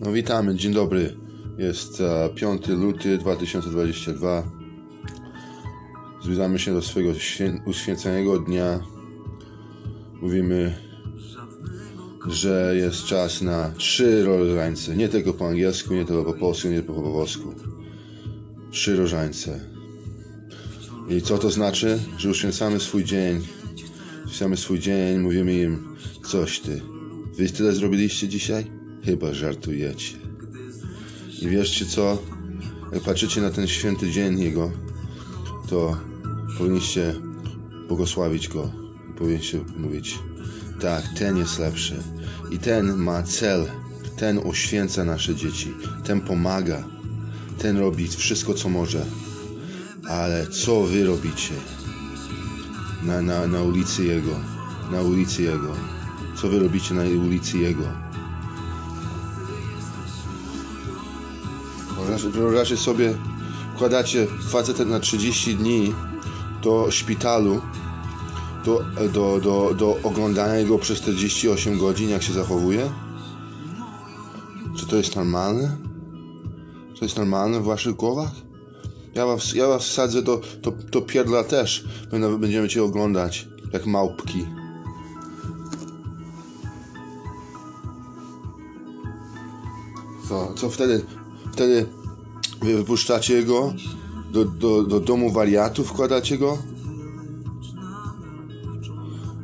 No witamy, dzień dobry. Jest e, 5 luty 2022. Zbliżamy się do swojego świę- uświęconego dnia. Mówimy, że jest czas na trzy różańce. Nie tylko po angielsku, nie tylko po polsku, nie tylko po włosku. Trzy różańce. I co to znaczy? Że uświęcamy swój dzień. Uświęcamy swój dzień, mówimy im coś ty. Wy tyle zrobiliście dzisiaj? Chyba żartujecie. I wierzcie co? Jak patrzycie na ten święty dzień Jego, to powinniście błogosławić Go. I powinniście mówić, tak, ten jest lepszy. I ten ma cel. Ten uświęca nasze dzieci. Ten pomaga. Ten robi wszystko, co może. Ale co wy robicie na, na, na ulicy Jego? Na ulicy Jego. Co wy robicie na ulicy Jego? Wyobraźcie sobie, wkładacie facetę na 30 dni do szpitalu, do, do, do, do oglądania go przez 48 godzin, jak się zachowuje? Czy to jest normalne? Czy to jest normalne w waszych głowach? Ja was, ja was wsadzę do, do, do pierdla też. Będziemy cię oglądać, jak małpki. Co, co wtedy? Wtedy wypuszczacie go do, do, do domu wariatów, wkładacie go?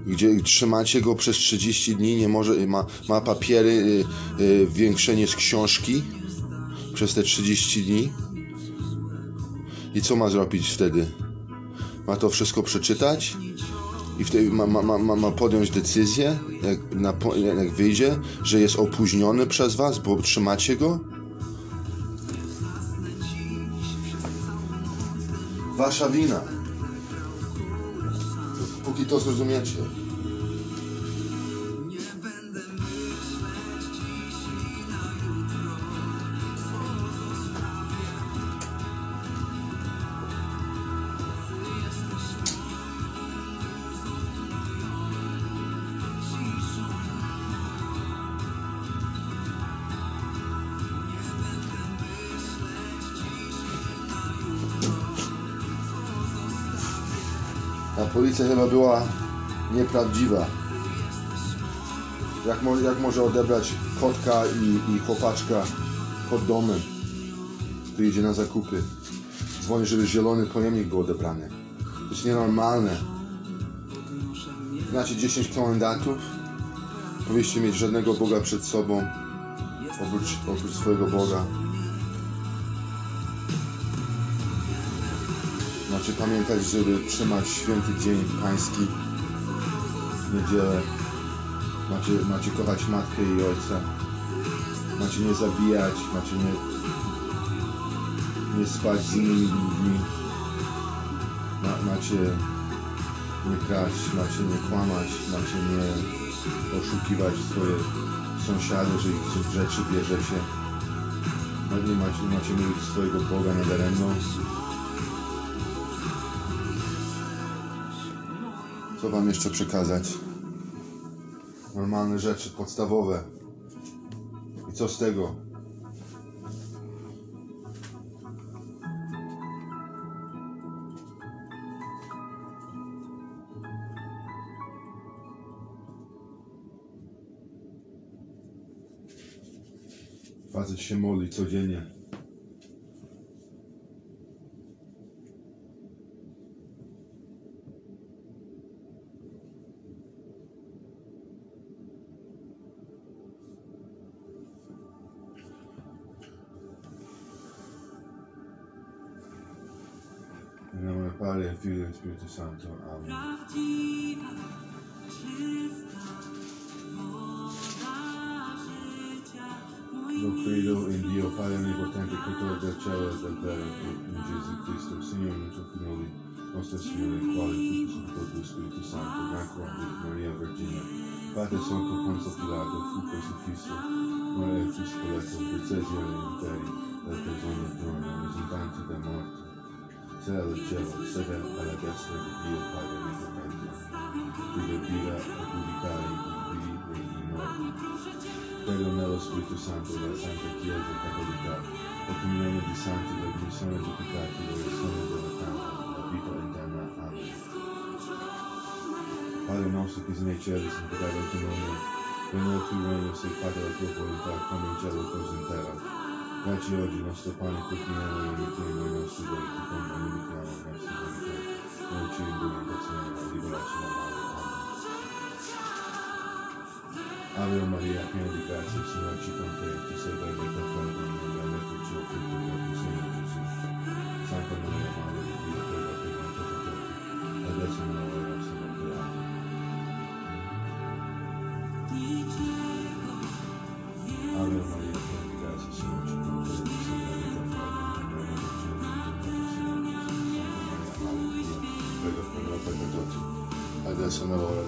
Gdzie trzymacie go przez 30 dni, nie może, ma, ma papiery y, y, książki przez te 30 dni. I co ma zrobić wtedy? Ma to wszystko przeczytać i wtedy ma, ma, ma, ma podjąć decyzję, jak, na, jak wyjdzie, że jest opóźniony przez was, bo trzymacie go? Wasza wina. Póki to zrozumiecie. Policja chyba była nieprawdziwa. Jak, mo- jak może odebrać kotka i, i chłopaczka pod domem, który idzie na zakupy? Dzwoni, żeby zielony pojemnik był odebrany. To jest nienormalne. Znacie 10 komendantów? Powinniście mieć żadnego Boga przed sobą, oprócz, oprócz swojego Boga. Macie pamiętać, żeby trzymać święty dzień pański w niedzielę. Macie, macie kochać matkę i ojca. Macie nie zabijać, macie nie, nie spać z innymi ludźmi. Ma, macie nie kraść, macie nie kłamać, macie nie oszukiwać swoje sąsiady, że ich rzeczy bierzecie. Ma- Nie macie, macie mówić swojego Boga nadaremno. Co wam jeszcze przekazać? Normalne rzeczy, podstawowe. I co z tego? Facet się modli codziennie. Figlio e Spirito Santo. Amen. Moich credo in Dio Padre Onnipotente, Creatore del cielo e del terra, e in Gesù Cristo, Signore nostro Figlioli, nostro Signore, il quale tutto sotto il Spirito Santo, nacque da Maria Vergine, Padre sotto Ponzo Pilato, fu crocifisso, morì e fu spoleto, per sei giorni interi, dal al giorno, risultante da morte, Cioè, dicevo, sappiamo che la destra di Dio Padre onnipotente, di rapire e giudicare i vivi e i morti. Credo nello Spirito Santo della Santa Chiesa Cattolica, la comunione di santi, la dimissione dei peccati, la versione della tanta, la vita eterna. Amen. Padre nostro che sei nei cieli, santificato il tuo nome, venga il tuo regno, sia fatta la tua volontà, come in cielo, così in terra. Dacci oggi il nostro pane quotidiano e richiamo i nostri debiti come noi richiamo i nostri debitori. Non ci induca in tentazione, ma liberaci dal male. Amen. Ave Maria, piena di grazia, il Signore ci con te, tu sei benedetta fra le donne, benedetto il tuo frutto, Gesù. Santa Maria, Madre sınır olarak.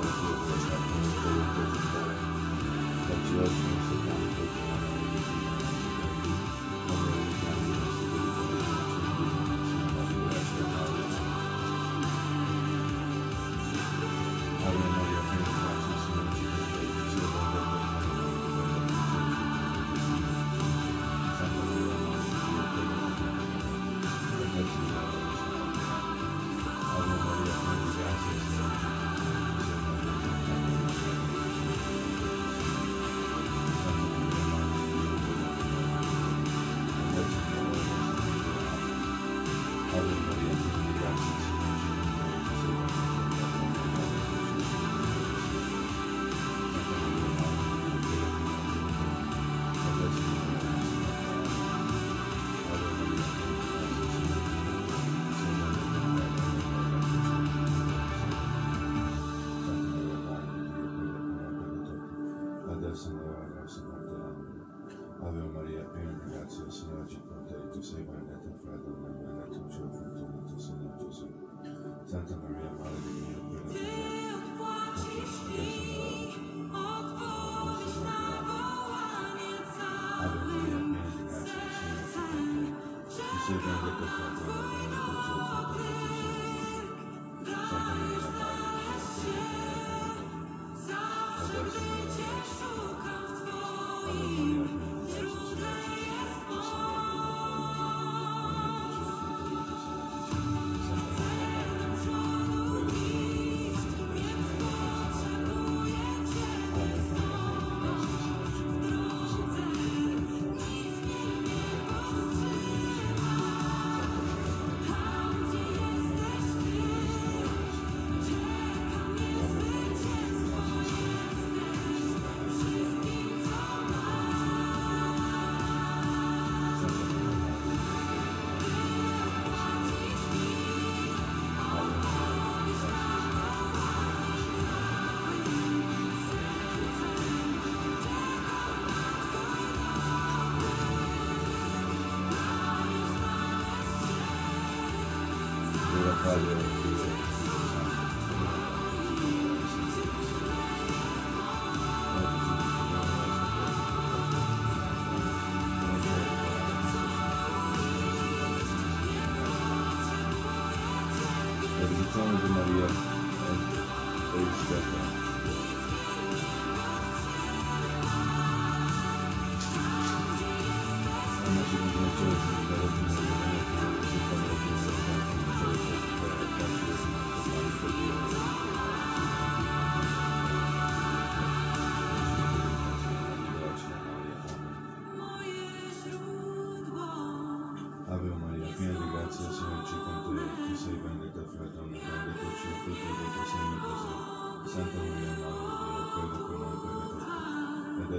Thank you.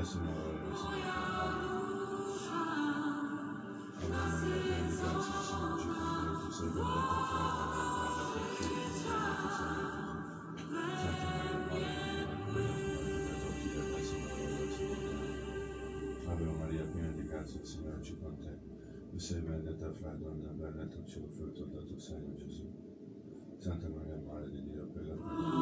adesso mi adesso mi Ave Maria piena di grazia, il Signore ci con te. Tu sei benedetta fra le donne, benedetto il cielo frutto del tuo seno, Gesù. Santa Maria, Madre di Dio, prega per noi.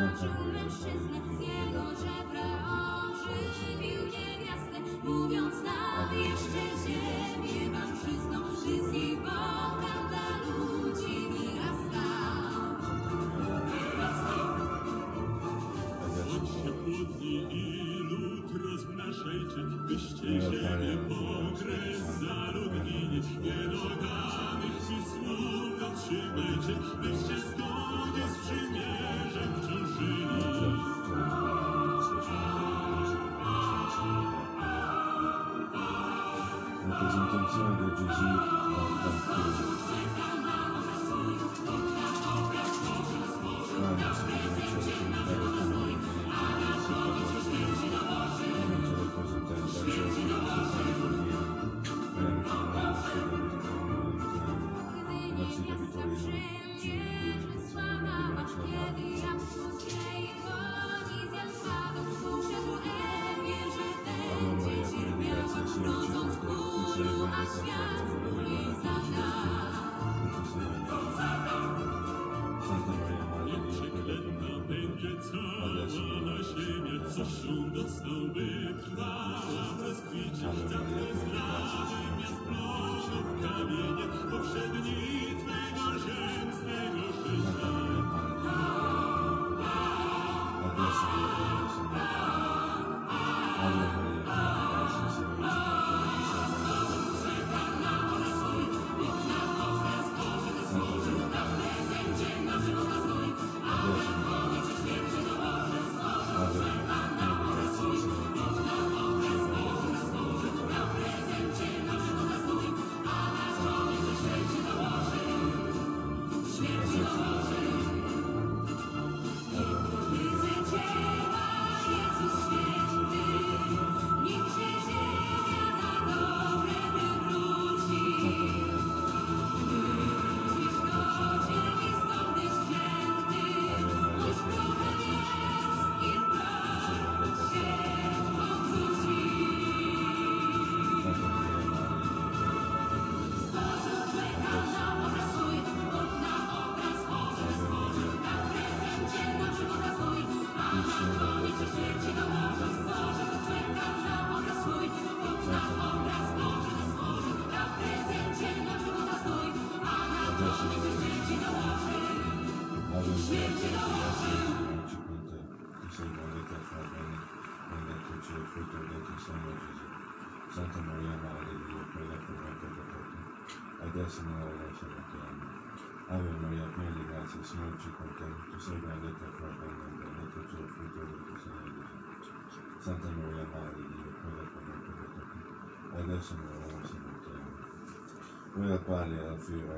Z jego żebra ożywił niewiastę, mówiąc nam jeszcze ziemię z niej Boga dla ludzi i lud byście ziemię nie nogami ci słów otrzymajcie, by 的这。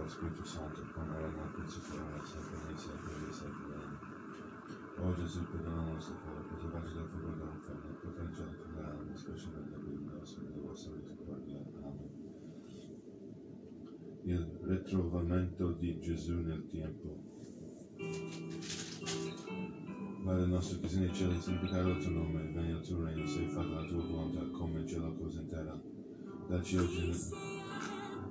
Allo Spirito Santo, come era nel principio, ora sempre, nei secoli dei secoli. O Gesù, perdona la nostra fede, preservaci dal fuoco dell'inferno, proteggi la tua anima, specie nel Dio nostro, della vostra misericordia. Amen. Il ritrovamento di Gesù nel tempo. Padre nostro che sei nei cieli, santificato il tuo nome, venga il tuo regno, sia fatta la tua volontà, come in cielo così in terra. Dacci oggi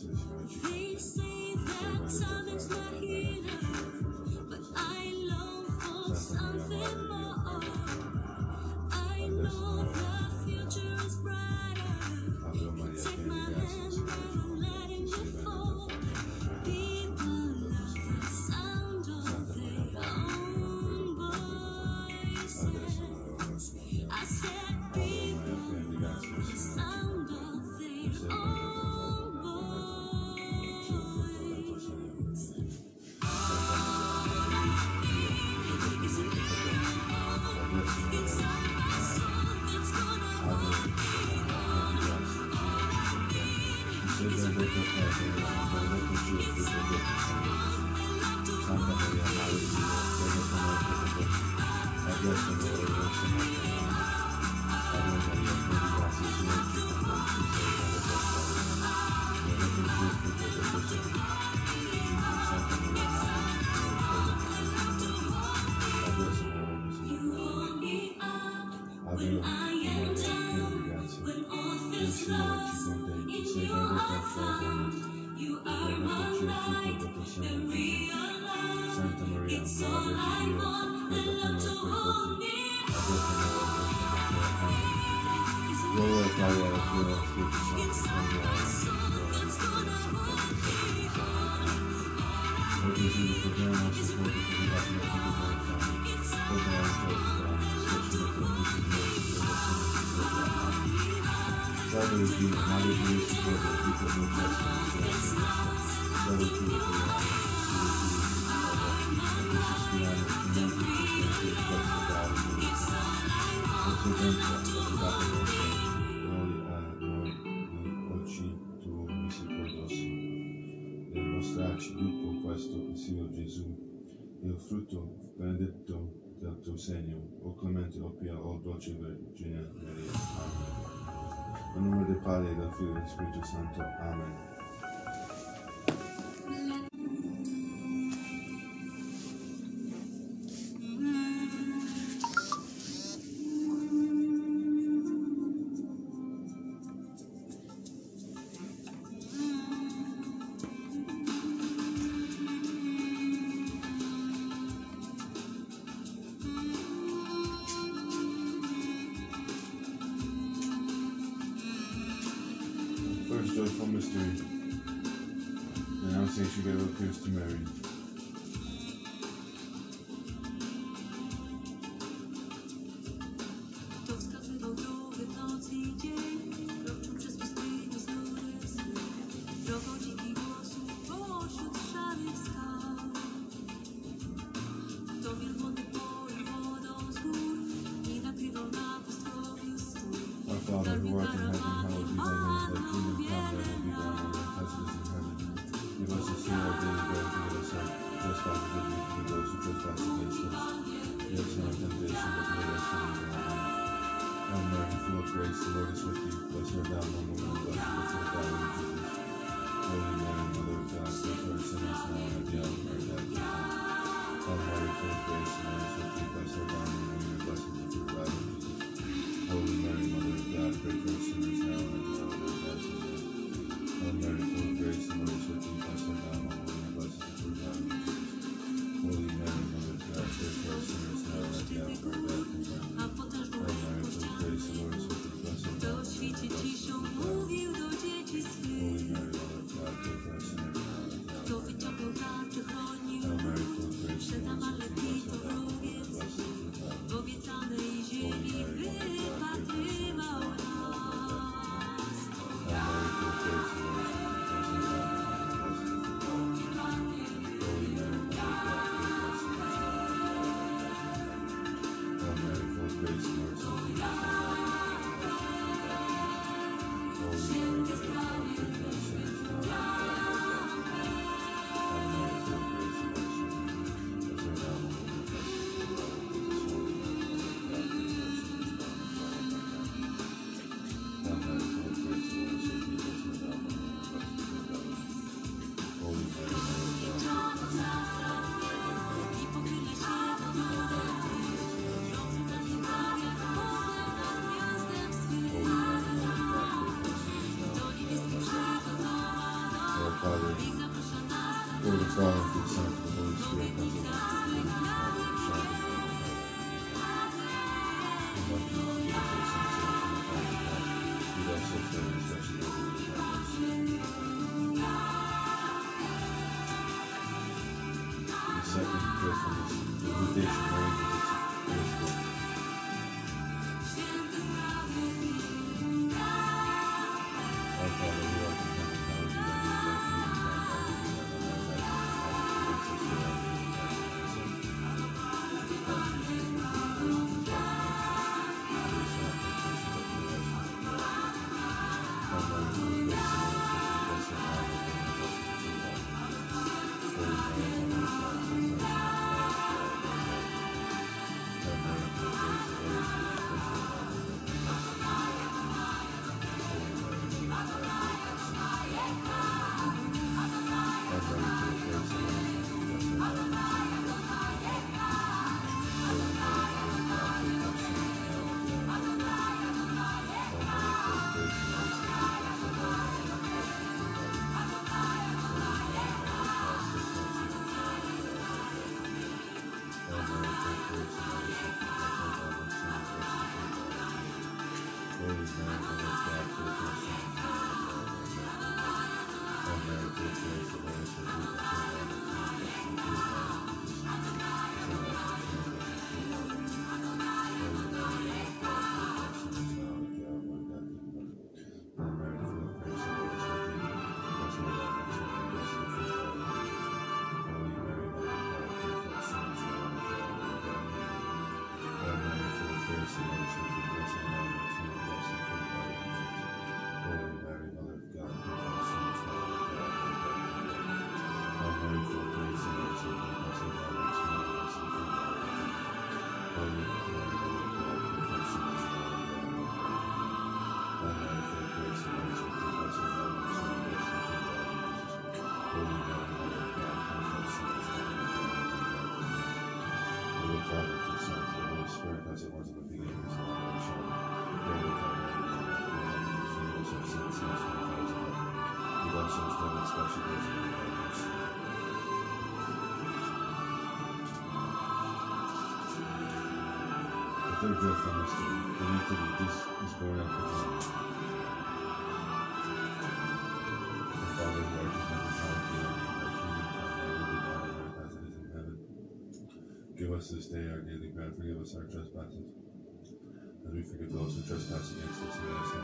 Jesus. надо любить, надо вместе тоже, ты тоже участвуешь, я даже чувствую, noi, noi, oggi tu misericordioso nel mostrarci tutto questo Signore Gesù il frutto benedetto del tuo segno o clemente o pia o dolce Vergine Maria Amen In the name of the Father, the Son, and the Spiritual Santo. Amen. Give us this day our daily bread, and forgive us our trespasses as we forgive those who trespass against us. Lead us not into temptation, but deliver us from evil. Amen. Hail Mary, full of grace, thee. us this day our daily bread. Forgive us our trespasses, as we forgive those who trespass against us. And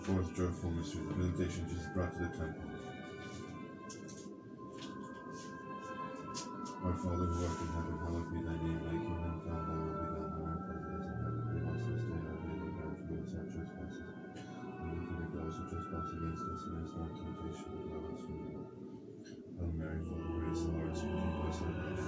fourth joyful mystery, the visitation Jesus brought to the temple. Our Father who art in heaven, hallowed be thy name, thy kingdom come, thy will be done on earth as it is in heaven. Give us this day our daily bread, forgive us our trespasses, and we forgive those who trespass against us, and lead us not temptation, but deliver us from evil. Hail Mary, full of grace, the Lord is with thee, blessed art thou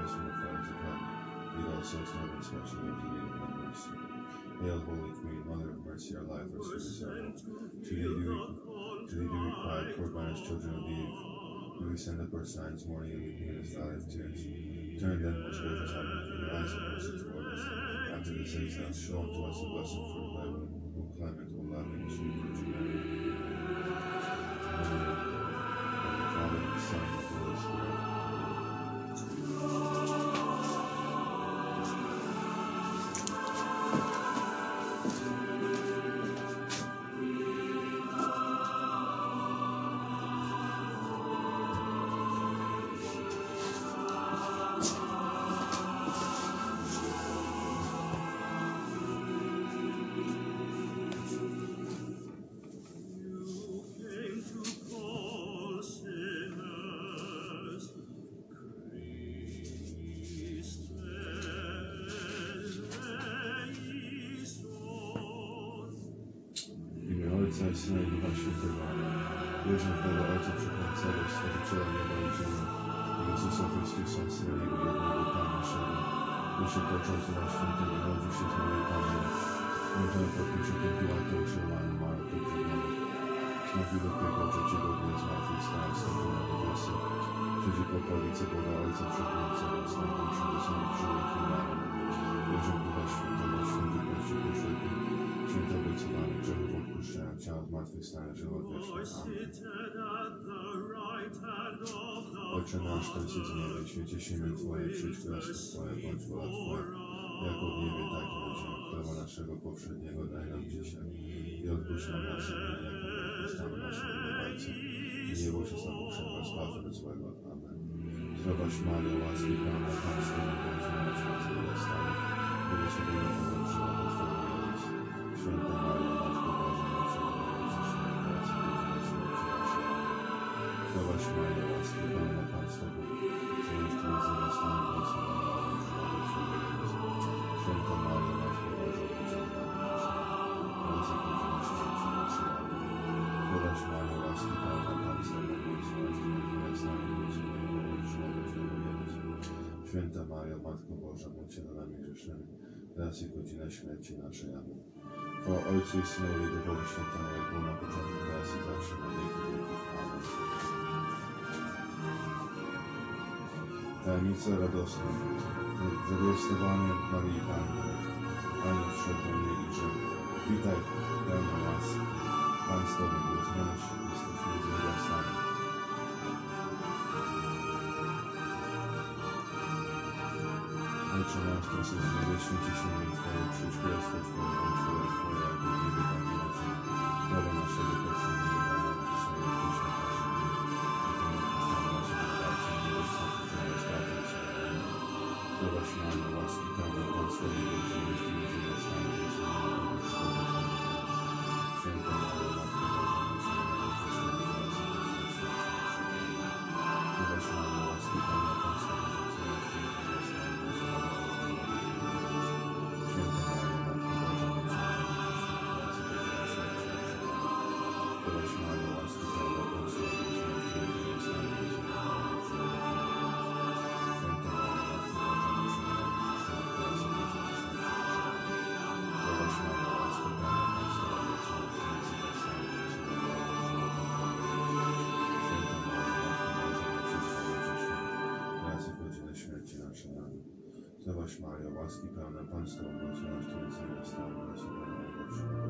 us from the. Lead all souls to heaven, especially those in need of thy mercy. Hail, Holy Queen, Mother of mercy, our life, our sweetness, our hope. To thee do we, to thee do we cry, poor banished children of Eve. Do we send up our signs, mourning and weeping in valley of tears? Turn then, most gracious heaven, your eyes of mercy toward us. After this exile, show unto us the blessed fruit thy womb, O clement, O loving, sweet Ducha Świętego. Wierzę w Boga Ojca Wszechmocnego, Stworzyciela nieba i ziemi, Jezusa Chrystusa, Syna Jego jednego Pana naszego, który się początku świętego, narodził się z Maryi Panny, Ojczym pod Piłkiem Piłata, usiłowany, umarł, pogrzebany. Znowu do tego trzeciego dnia zmartwychwstał, wstąpił na niebiosy, siedzi po prawicy Boga Ojca Wszechmocnego, wstąpił przede sobą żywych i umarłych. Wierzę w Ducha Świętego, święty Kościół powszechny, święte obiecywane, grzechów odpuszczenia, ciała zmartwychwstania, żywot wieczny. Amen. Ojcze nasz, który jest w niebie, święcie się imię Twoje, przyjdź królestwo Twoje, bądź wola Twoja, jako w niebie, tak i na ziemi. Chleba naszego powszedniego daj nam dzisiaj i odpuść nam nasze winy, jak my odpuszczamy naszym winowajcom. I nie bój się z nami przebrać zbawy złego. Amen. Zdrowaś Mario, łaski Pana, Pan z Tobą, bądź miłość nas niewiastami, błogosławiona połącz żywota Twojego Jezus. Święta Maria, Matko Zdrowaś Maria, łaski Pana, Pan z Tobą, Cześć Ty z niewiastami, błogosławiona połącz żywota Twojego Jezus. Święta Maria, Matko Boża, módl się za nami grzesznymi, teraz i. Zdrowaś Maria, łaski Pana, Pan z Tobą, Ty połącz żywota Twojego Jezus. Święta Maria, Matko Boża, módl się za nami grzesznymi, teraz i w godzinę śmierci naszej. Amen. Chwała Ojcu i Synowi i Duchowi Świętemu, jak było na początku, teraz i zawsze, na wieki wieków. Amen. Tajemnice radosne. Zawiastowanie Maryi Panny. Panie wszedł do i rzekł, witaj, pełna łaski. Pan z Tobą, błogosławionaś jesteś między niewiastami. Ojcze nasz, który jesteś w niebie, święci się imię Twoje, przyjdź królestwo Twoje, bądź Twoja, jak w niebie, tak i na ziemi. Chleba naszego Zdrowaś Maryjo, łaski pełna, Pan z Tobą, błogosławionaś Ty między niewiastami,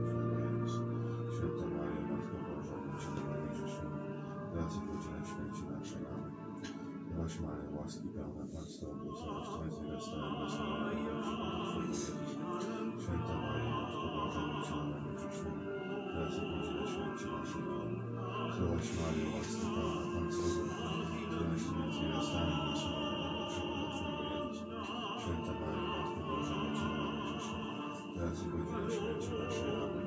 Twojego, Jezus. Święta Maryjo, Matko Boża, nami grzesznymi, teraz i w godzinę śmierci naszej. Amen. Zdrowaś Maryjo, łaski pełna, Pan z Tobą, błogosławionaś Ty między niewiastami, Twojego, Jezus. Święta Maryjo, Matko Boża, nami grzesznymi, teraz i w godzinę śmierci naszej. Amen. Zdrowaś Maryjo, łaski pełna, Pan z Tobą, błogosławionaś Ty między niewiastami, błogosławiony Święta Maryjo, Matko Boża, nami grzesznymi, teraz i w godzinę śmierci naszej. Amen.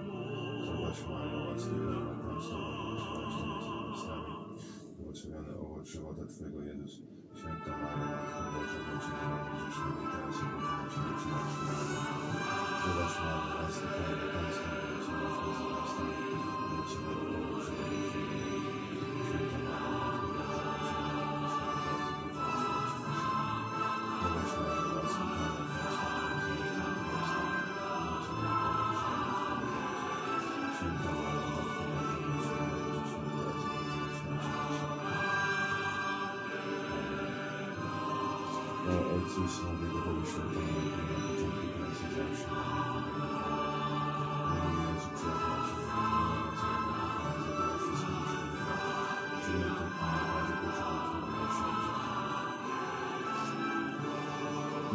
Zdrowaś Maryjo, łaski pełna, Pan z Tobą, błogosławionaś Ty między niewiastami, błogosławiony owoc żywota Twojego, Jezus. Święta Maryjo, Matko Boża, nami grzesznymi, teraz i w godzinę śmierci naszej. Amen. Zdrowaś Maryjo, łaski pełna, Pan z Tobą, błogosławionaś między niewiastami, błogosławiony owoc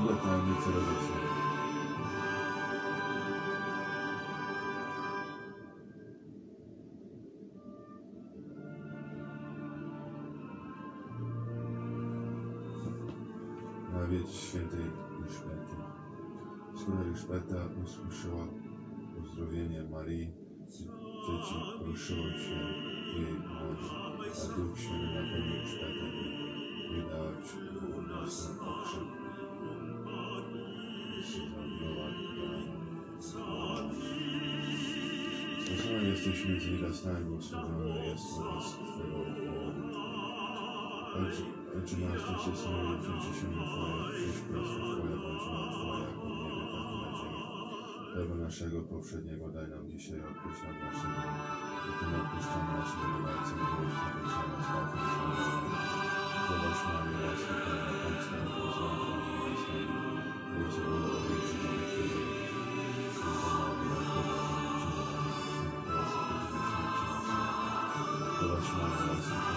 куда-то они все разошлись. świętej Elżbiety. Święta Elżbieta usłyszała uzdrowienie Marii i dzieci ruszyło się w jej głowie, a Duch Święty napełnił Elżbietę i wydała głosny okrzyk. Zdrowa Błogosławiony jesteś między niewiastami, błogosławiony jest owoc Twojego połowu. Ojcze, nasz, Ty się synowie, przyjdzie się mi Twoje, przyjdź królestwo Twoje, bądź wola Twoja, jak w niebie, tak i na ziemi. Chleba naszego powszedniego daj nam dzisiaj, odpuść nam nasze winy, i my odpuszczamy naszym winowajcom, i nie wódź nas na straty i Zdrowaś Maryjo, łaski pełna, Pan z Tobą, Thank you.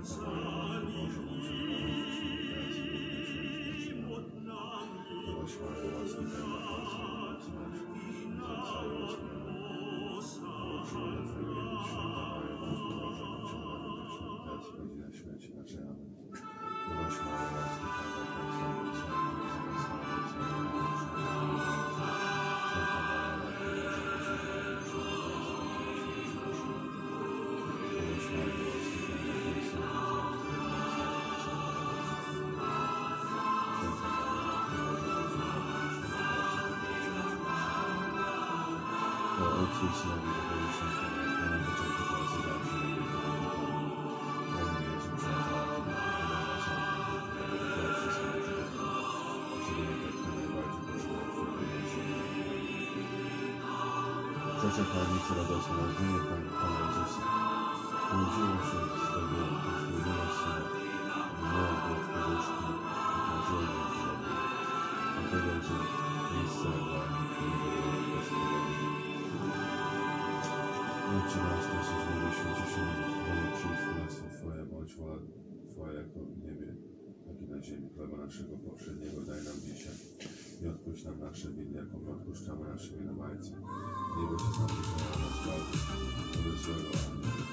Między Trzecia tajemnica radosna, narodzenie Pan, Pana Jezusa. Urodziło się z tego Twojego Syna, miała go w poduszki i położyła w grobie. Dlatego, że miejsce dla Twojego Gospodarza. Ojcze nasz, który jesteś w niebie, święci się Twoje, przyjdź królestwo Twoje, bądź wola Twoja jako w niebie, tak i na ziemi. Chleba naszego poprzedniego daj nam dzisiaj i odpuść nam nasze winy, jaką my odpuszczamy naszym winowajcom. Nie bądź z nami na nas zbawi, od złego. Amen.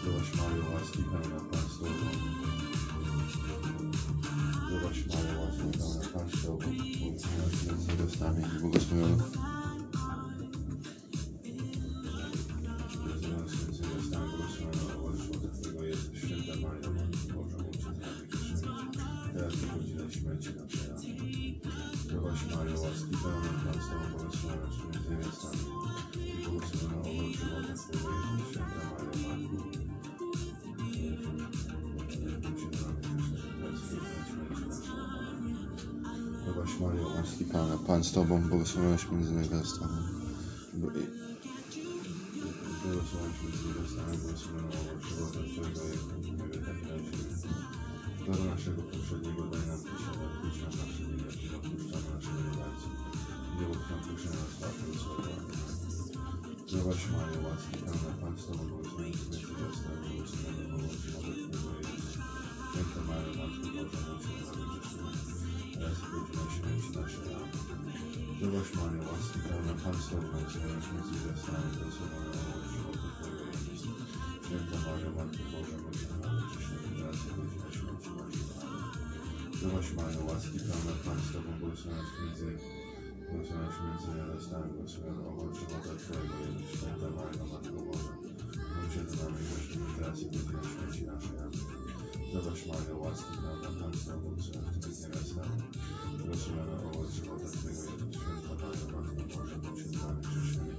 Zdrowaś Mario, łaski pełna Pan z Tobą. Zdrowaś Mario, łaski pełna Pan z Tobą. Błogosławionaś między niewiastami i Mario, łaski Pana, Pan z Tobą, błogosławionaś między niewiastami. Błogosławionaś między niewiastami, błogosławiona owoc żywota Twojego Jezus. Niebie tak na ziemi. Chleba naszego poprzedniego daj nam dzisiaj, odpuść nam nasze winy, jak i my odpuszczamy naszym winowajcom. I nie nam proszę nas łapy złego. Zdrowaś Mario, łaski pełna, Pan z Tobą, błogosławionaś między niewiastami, błogosławiona owoc żywota Twojego Zdrowaś Mario, łaski pełna, Pan z Tobą, błogosławionaś między niewiastami, błogosławiona owoc żywota Twojego Jezus. Święta Maria, Matko Boża, grzesznymi, teraz i w godzinę śmierci naszej. Zdrowaś Mario, łaski pełna, Pan z Tobą, błogosławionaś między błogosławionaś między niewiastami, błogosławiona owoc żywota Twojego Jezus. Święta Maria, Matko Boża, się za nami naszej. Amen. Mario, łaski pełna, Pan z Tobą, błogosławionaś między niewiastami, błogosławiona owoc żywota Twojego Jezus. Święta Maria, Matko módl się za nami grzesznymi,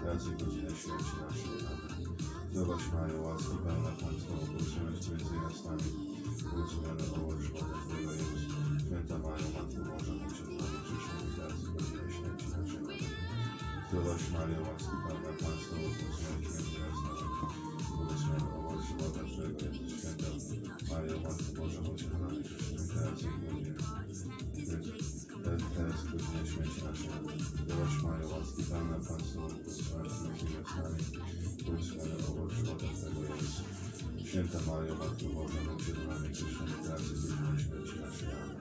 teraz i godzinę śmierci naszej. Amen. Mario, łaski pełna, Pan z Tobą, błogosławionaś między niewiastami, błogosławiona owoc żywota Twojego Jezus. Święta Mario, Matko módl się za nami grzesznymi, teraz i godzinę śmierci naszej. Amen. Zdrowaś Mario, łaski pełna, Pan z Tobą, błogosławionaś między niewiastami, błogosławiona owoc żywota Twojego Jezus. Święta Mario, Matko Boża, módl się za nami grzesznymi, teraz i w godzinę Teraz, teraz w godzinie śmierci naszej. Zdrowaś Mario, łaski pełna, Pan z Tobą, błogosławionaś między niewiastami, błogosławiona owoc żywota Twojego Jezus. Święta Mario, Matko Boża, się za nami grzesznymi, teraz i w godzinie śmierci naszej. Amen.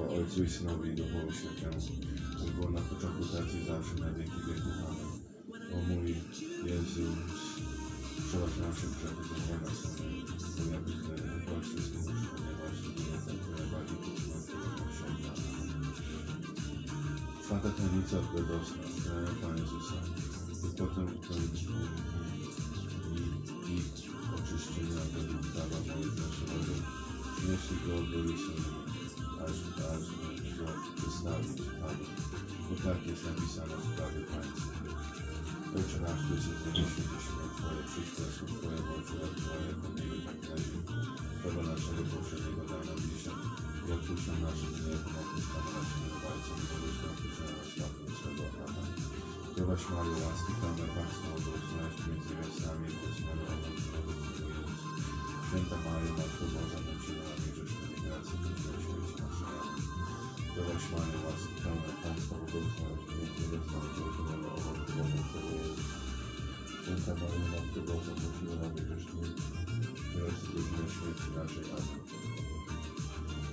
O Ojcu i Synowi i Duchowi Świętemu, jak było na początku, teraz i zawsze, na wieki wieków. Amen. O mój Jezus, przebacz nasze grzechy, zachowa nas bo ja widzę, wypłać wszystkie nasze ponieważ Ty nie tak Twojego miłosierdzia. Czwarta tajemnica Pana Jezusa, i potem to i, i oczyszczenia według prawa Mojżeszowego, przynieśli go do Jerozolimy, aż, aż go wystawić Panu, bo tak jest napisane w prawie Pańskim. Ojcze nasz, Ty jesteś w niebie, święci się imię Twoje, królestwo Twoje, bądź wola Twoja, jako w niebie, tak i na ziemi. Chleba naszego poprzedniego daj nam dzisiaj i odpuść nam nasze winy, jako my odpuszczamy naszym winowajcom i wobec nam proszę nas światło swego. Amen. Zdrowaś Mario, łaski pełna Pan z Tobą, błogosławionaś Ty między niewiastami, błogosławiona owoc żywota Twojego Jezus. Święta Mario, Matko Boża, módl się za nami Mario, łaski pełna Pan z Tobą, błogosławionaś Ty między niewiastami, błogosławiona owoc żywota Twojego Jezus. Święta Maria, Matko Boża, za nami grzesznymi, teraz i godzinę śmierci naszej. Amen.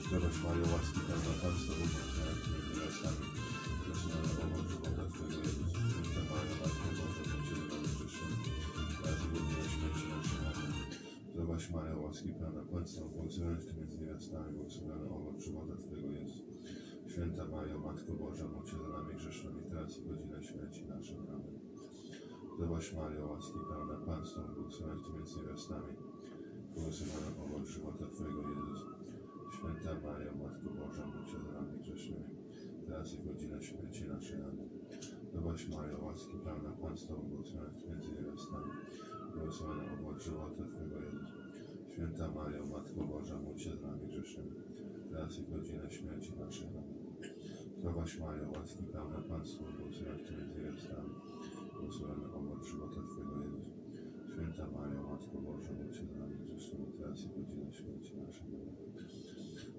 Zdrowaś Mario, łaski pełna Pan z Tobą, błogosławionaś Ty między niewiastami, błogosławiona owoc żywota Twojego Jezus. Święta Maria, Matko Boża, za nami grzesznymi, teraz i godzinę śmierci naszej. Amen. Zdrowaś Maria, łaski pełna błogosławionaś Ty między niewiastami, błogosławiony owoc żywota Twojego Jezus. Święta Mario, Matko Boża, módl się za nami grzesznymi, teraz i godzinę śmierci naszej. Amen. Zdrowaś Mario, łaski pełna Pan z Tobą, błogosławionaś Ty między niewiastami, błogosławiony owoc żywota Twojego Jezus. Święta Mario, Matko Boża, módl się za nami grzesznymi, teraz i godzinę śmierci naszej. Amen. Zdrowaś Mario, łaski pełna Pan z Tobą, błogosławionaś Ty między niewiastami, błogosławiony owoc żywota Twojego Jezus. Święta Mario, Matko Boża, módl się za nami grzesznymi, teraz i godzinę śmierci naszej. Amen. Zdrowaś Mario, łaski pełna Pan z Tobą, błogosławionaś Ty między niewiastami, błogosławiony owoc żywota Twojego Jezus. Święta Mario, Matko Boża, módl za nami grzesznymi, teraz i w godzinę śmierci. Amen.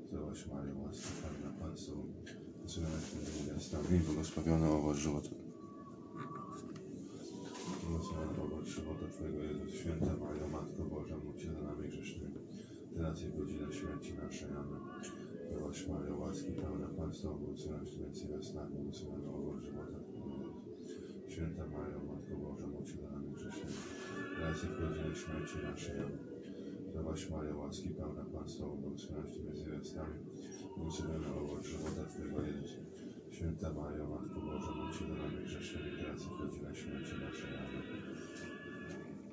Zdrowaś Mario, łaski pełna Pan z Tobą, błogosławionaś Ty między niewiastami, błogosławiony owoc żywota Błogosławiony owoc żywota Twojego Jezus, święta Mario, Matko Boża, módl za nami grzesznymi, teraz i w godzinę śmierci naszej. Amen. Zdrowaś Mario, łaski pełna Pan z Tobą, Ty między niewiastami, błogosławiony owoc żywota. Święta Mario, Matko Boża, módl za nami grzesznymi, teraz i w godzinę śmierci naszej. Zdrowaś Mario, łaski pełna Pan z Tobą, Ty między niewiastami, błogosławiony owoc żywota Twojego Jezus. Święta Mario, Matko Boża, módl za nami grzesznymi, teraz i w godzinę śmierci naszej.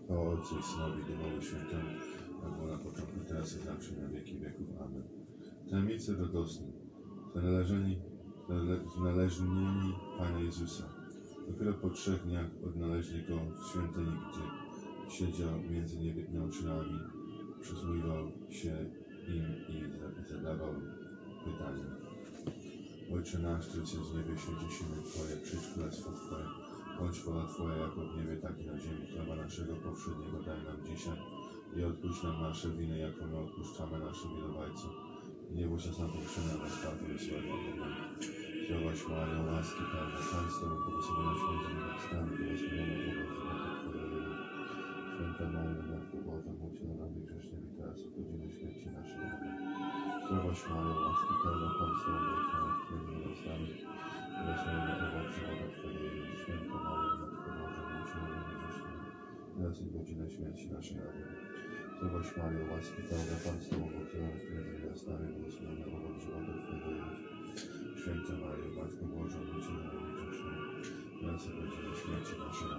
O Ojcu Synowi, Duchowi Świętemu, na początku, teraz i zawsze, na wieki wieków. Amen. Tajemnice radosne, znależeni, znależnieni Pana Jezusa. Dopiero po trzech dniach odnaleźli Go w świątyni, gdzie siedział między niebiednoczynami, przysłuchiwał się im i za- zadawał pytania. Ojcze nasz, który jest w niebie, święci się Twoje, przyjdź królestwo Twoje, bądź wola Twoja jako w niebie, tak i na ziemi. Chleba naszego powszedniego daj nam dzisiaj i odpuść nam nasze winy, jako my odpuszczamy naszym winowajcom. I nie bądź nas na pokuszenia, ale zbaw nas złego. Amen. Zdrowaś Mario, łaski pełna, Pan z Tobą, błogosławionaś między niewiastami, błogosławiony owoc żywota Twojego. Święta Maria, Matko Boża, módl się za nami grzesznymi, teraz i w godzinę śmierci naszej. Zdrowaś Mario, łaski pełna, Pan z Tobą, błogosławionaś między niewiastami, błogosławiony owoc. Święta Maria, Matko Boża, módl się za nami grzesznymi, teraz i w godzinę śmierci naszej. Amen. Zdrowaś Mario, łaski pełna, Pan z Tobą, błogosławionaś między niewiastami, błogosławiony owoc żywota Twojego Jezus. Święta Mario, Matko Boża, módl za nami grzesznymi, teraz i w godzinę śmierci naszej.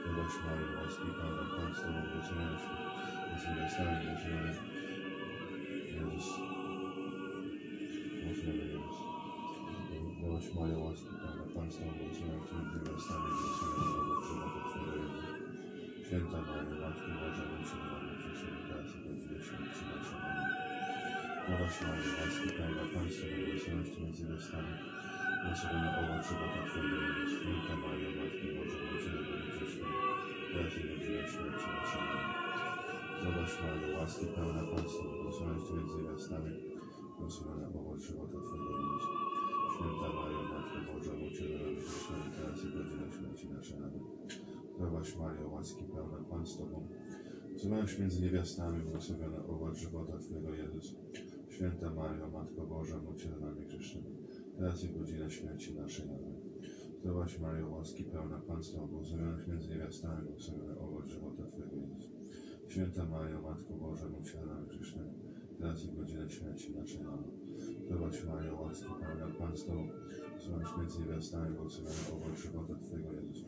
Zdrowaś Mario, łaski pełna, Pan z Tobą, błogosławionaś między niewiastami, błogosławiony Jezus. Błogosławiony Jezus. Zdrowaś Mario, łaski pełna, Pan z Tobą, błogosławionaś między niewiastami, błogosławiony owoc żywota Twojego Jezus. Święta Mario, Matko Boża, módl się za nami w Mario, łaski pełna, Pan z Tobą, błogosławionaś Ty między niewiastami, błogosławiony owoc żywota Twojego. Święta Mario, Matko Boża, módl się za nami grzesznymi, teraz i w godzinę śmierci naszej. Zdrowaś Mario, łaski pełna Pan z Tobą, błogosławionaś Ty między niewiastami, błogosławiony owoc żywota Twojego. Święta Mario, Matko Boża, nami grzesznymi, teraz i w godzinę śmierci naszej. Zdrowaś Mario, łaski pełna Pan z Błogosławionaś między niewiastami, błogosławiony owoc żywota Twojego Jezus. Święta Mario, Matko Boża, módl za nami grzesznymi, teraz i w godzinę śmierci naszej. Amen. Zdrowaś Mario, łaski pełna Pan z Tobą, między niewiastami, błogosławiony owoc żywota Twojego Jezus. Święta Mario, Matko Boża, módl za nami grzesznymi, teraz i w godzinę śmierci naszej. Amen. Zdrowaś Mario, łaski pełna Pan z Tobą, między niewiastami, błogosławiony owoc żywota Twojego Jezus.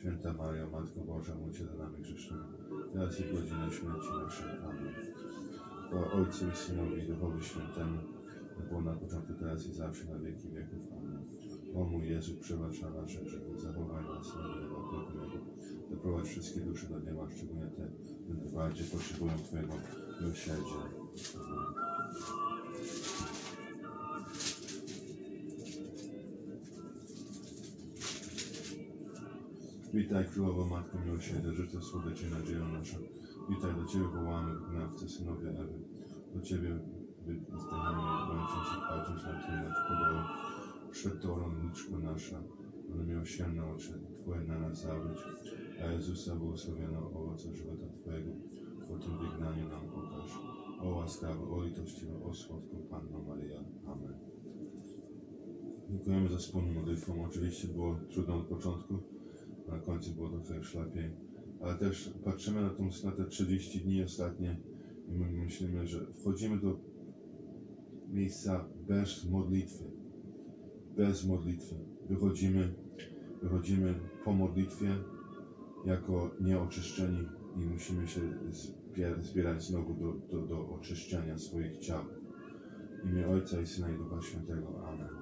Święta Mario, Matko Boża, módl za nami grzesznymi, teraz i w godzinę śmierci naszej. Amen. O Ojcu i Synowi i Duchowi Świętemu, było na początku, teraz i zawsze, na wieki wieków. Amen. O mój Jezu, przebacz na nasze grzechy, zachowaj nas na niebo. Doprowadź wszystkie dusze do nieba, szczególnie te, które najbardziej potrzebują Twojego miłosierdzia. Amen. Witaj Królowo Matko Miłosierdzia, życie słodyczy i nadzieją naszą. Witaj, do Ciebie wołamy, wygnawcy, synowie Ewy. Do Ciebie wzdychamy, bądźmy się patrząc na Ty, lecz podołą. Przed Tobą, liczko nasza, one miłosierne oczy Twoje na nas zawróć. A Jezusa błogosławiono owoce żywota Twojego, po tym wygnaniu nam okaż. O łaskawa, o litościwa, o słodką Panno Maryja. Amen. Dziękujemy za wspólną modlitwą. Oczywiście było trudno od początku, na końcu było trochę już lepiej, ale też patrzymy na, tą, na te 30 dni ostatnie i my myślimy, że wchodzimy do miejsca bez modlitwy. Bez modlitwy. Wychodzimy, wychodzimy po modlitwie jako nieoczyszczeni i musimy się zbierać, znowu do, do, do oczyszczenia swoich ciał. W imię Ojca i Syna i Ducha Świętego. Amen.